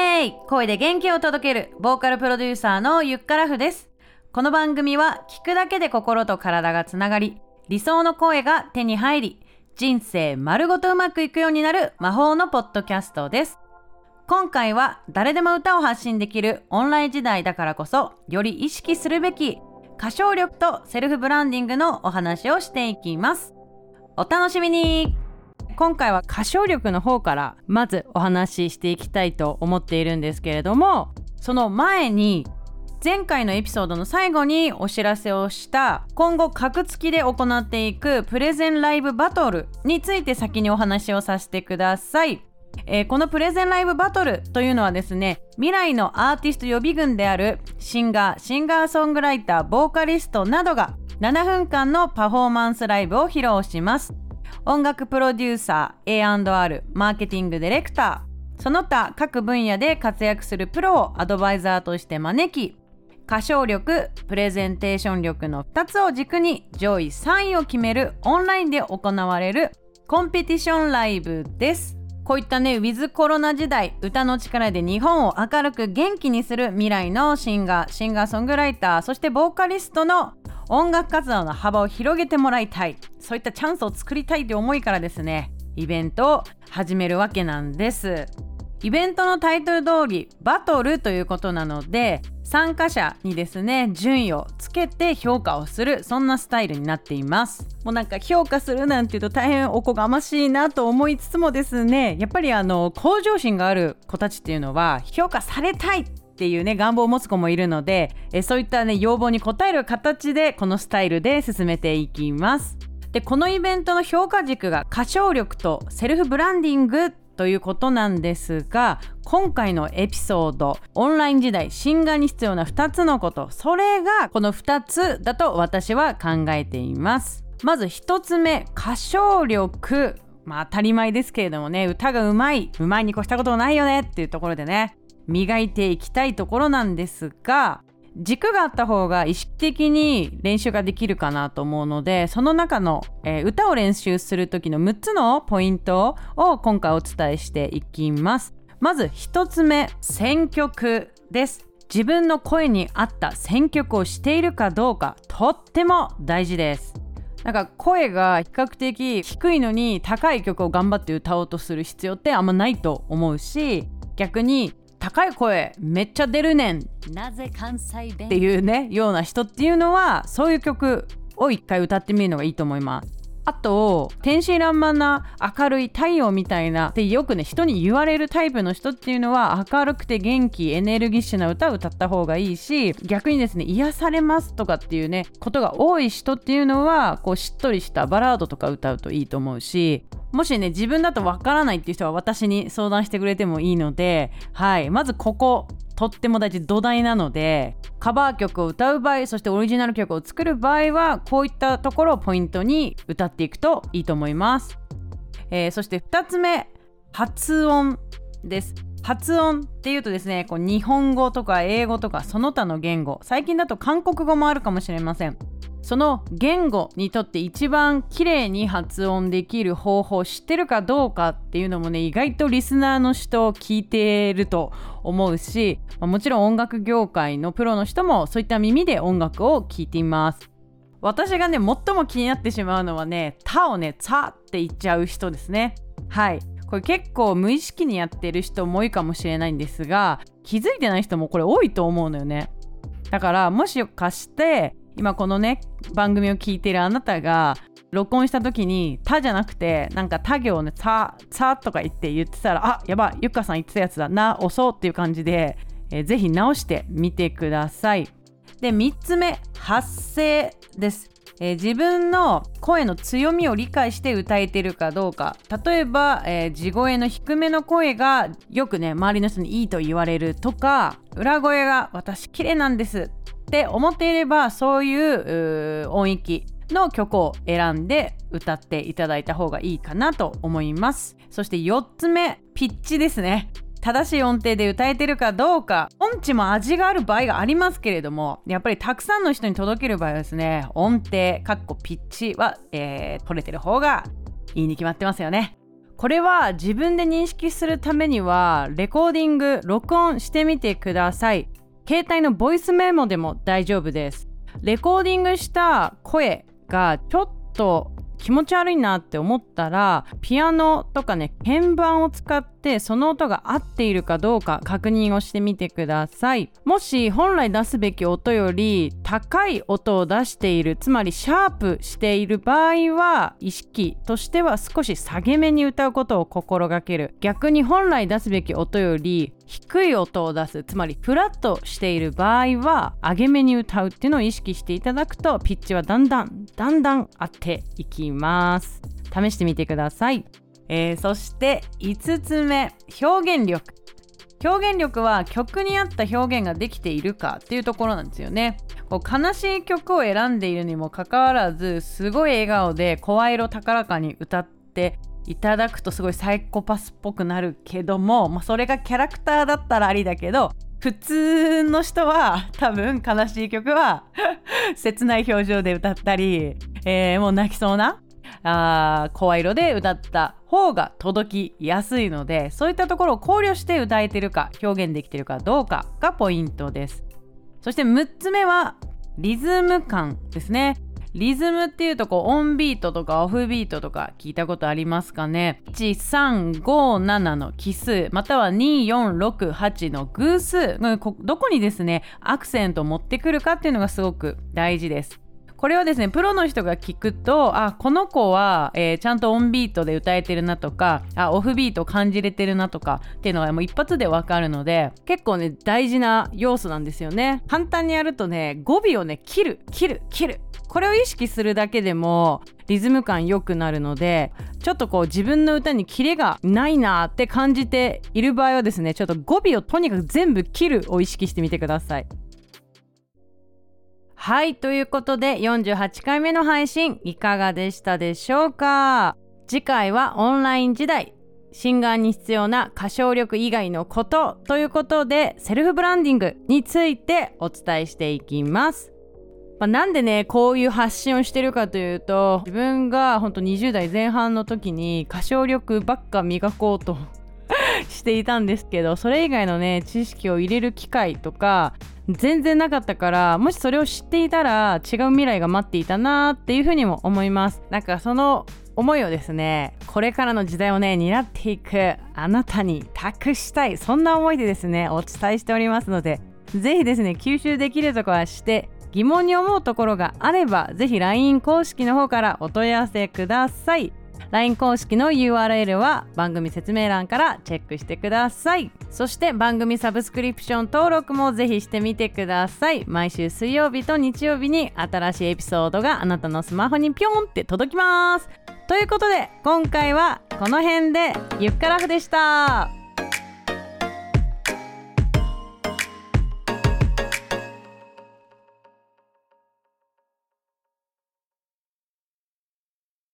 ーイ声で元気を届けるボーカルプロデューサーのゆっからふです。この番組は聞くだけで心と体がつながり理想の声が手に入り人生丸ごとうまくいくようになる魔法のポッドキャストです。今回は誰でも歌を発信できるオンライン時代だからこそより意識するべき歌唱力とセルフブランディングのお話をしていきます。お楽しみに。今回は歌唱力の方からまずお話ししていきたいと思っているんですけれどもその前に前回のエピソードの最後にお知らせをした今後格付きで行っていくプレゼンライブバトルについて先にお話をさせてください。えー、このプレゼンライブバトルというのはですね未来のアーティスト予備軍であるシンガーシンガーソングライターボーカリストなどが7分間のパフォーマンスライブを披露します音楽プロデューサー A&R マーケティングディレクター。その他各分野で活躍するプロをアドバイザーとして招き歌唱力プレゼンテーション力の2つを軸に上位3位を決めるオンラインで行われるコンペティションライブです。こういったねウィズコロナ時代歌の力で日本を明るく元気にする未来のシンガーシンガーソングライターそしてボーカリストの音楽活動の幅を広げてもらいたい。そういったチャンスを作りたいという思いからですねイベントを始めるわけなんです。イベントのタイトル通りバトルということなので参加者にですね順位をつけて評価をするそんなスタイルになっています。もうなんか評価するなんていうと大変おこがましいなと思いつつもですねやっぱりあの向上心がある子たちっていうのは評価されたいっていうね願望を持つ子もいるのでえそういったね要望に応える形でこのスタイルで進めていきます。でこのイベントの評価軸が歌唱力とセルフブランディングということなんですが今回のエピソードオンライン時代新画に必要な2つのことそれがこの2つだと私は考えています。まず1つ目歌唱力。まあ当たり前ですけれどもね歌がうまい。うまいに越したことないよねっていうところでね。磨いていきたいところなんですが軸があった方が意識的に練習ができるかなと思うのでその中の、えー、歌を練習する時の6つのポイントを今回お伝えしていきます。まず1つ目選曲です。自分の声に合った選曲をしているかどうかとっても大事です。なんか声が比較的低いのに高い曲を頑張って歌おうとする必要ってあんまないと思うし逆に高い声めっちゃ出るねん。なぜ関西弁？っていうねような人っていうのはそういう曲を一回歌ってみるのがいいと思いますあと天真爛漫な明るい太陽みたいなってよくね人に言われるタイプの人っていうのは明るくて元気エネルギッシュな歌を歌った方がいいし逆にですね癒されますとかっていうねことが多い人っていうのはこうしっとりしたバラードとか歌うといいと思うしもしね自分だとわからないっていう人は私に相談してくれてもいいのではい。まずここ。とっても大事土台なのでカバー曲を歌う場合そしてオリジナル曲を作る場合はこういったところをポイントに歌っていくといいと思います、えー、そして2つ目発音です。発音っていうとですねこう日本語とか英語とかその他の言語。最近だと韓国語もあるかもしれません。その言語にとって一番綺麗に発音できる方法を知ってるかどうかっていうのもね意外とリスナーの人を聞いてると思うし、まあ、もちろん音楽業界のプロの人もそういった耳で音楽を聴いています。私がね最も気になってしまうのはね「た」をね「さ」って言っちゃう人ですね。はい。これ結構無意識にやってる人も多いかもしれないんですが気づいてない人もこれ多いと思うのよね。だからもしかして今このね番組を聞いているあなたが録音した時に「た」じゃなくてなんか他行ね「さ」「さ」とか言って言ってたらあやばいゆかさん言ってたやつだな押そうっていう感じで、えー、ぜひ直してみてください。で3つ目発声です。えー、自分の声の強みを理解して歌えてるかどうか。例えば、えー、地声の低めの声がよくね周りの人にいいと言われるとか裏声が私綺麗なんです。って思っていればそういう音域の曲を選んで歌っていただいた方がいいかなと思います。そして4つ目ピッチですね。正しい音程で歌えてるかどうか。音痴も味がある場合がありますけれどもやっぱりたくさんの人に届ける場合はですね音程かっこピッチは、えー、取れてる方がいいに決まってますよね。これは自分で認識するためにはレコーディング録音してみてください。携帯のボイスメモでも大丈夫です。レコーディングした声がちょっと気持ち悪いなって思ったらピアノとかね鍵盤を使ってその音が合っているかどうか確認をしてみてください。もし本来出すべき音より高い音を出しているつまりシャープしている場合は意識としては少し下げ目に歌うことを心がける。逆に本来出すべき音より低い音を出すつまりフラットしている場合は上げ目に歌うっていうのを意識していただくとピッチはだんだんだんだん合っていきます。試してみてください、えー、そして5つ目表現力。表現力は曲に合った表現ができているかっていうところなんですよね。こう悲しい曲を選んでいるにもかかわらずすごい笑顔で声色高らかに歌っていただくとすごいサイコパスっぽくなるけども、まあ、それがキャラクターだったらありだけど普通の人は多分悲しい曲は 切ない表情で歌ったり、えー、もう泣きそうなあ声色で歌った方が届きやすいのでそういったところを考慮して歌えてるか表現できてるかどうかがポイントです。そして6つ目はリズム感ですね。リズムっていうとこうオンビートとかオフビートとか聞いたことありますかね。1357の奇数または2468の偶数どこにですねアクセントを持ってくるかっていうのがすごく大事です。これはですねプロの人が聞くとあこの子は、えー、ちゃんとオンビートで歌えてるなとかあオフビート感じれてるなとかっていうのはもう一発でわかるので結構ね大事な要素なんですよね。簡単にやるとね語尾をね切る切る切る。これを意識するだけでもリズム感良くなるのでちょっとこう自分の歌にキレがないなって感じている場合はですねちょっと語尾をとにかく全部切るを意識してみてください。はいということで48回目の配信いかがでしたでしょうか？次回はオンライン時代シンガーに必要な歌唱力以外のことということでセルフブランディングについてお伝えしていきます。まあ、なんでねこういう発信をしてるかというと自分が本当20代前半の時に歌唱力ばっか磨こうと していたんですけどそれ以外のね知識を入れる機会とか全然なかったからもしそれを知っていたら違う未来が待っていたなっていうふうにも思います。なんかその思いをですねこれからの時代をね担っていくあなたに託したいそんな思いでですねお伝えしておりますのでぜひですね吸収できるとこはして疑問に思うところがあればぜひ LINE 公式の方からお問い合わせください。LINE 公式の URL は番組説明欄からチェックしてください。そして番組サブスクリプション登録もぜひしてみてください。毎週水曜日と日曜日に新しいエピソードがあなたのスマホにピョンって届きます。ということで今回はこの辺でゆっくらふでした。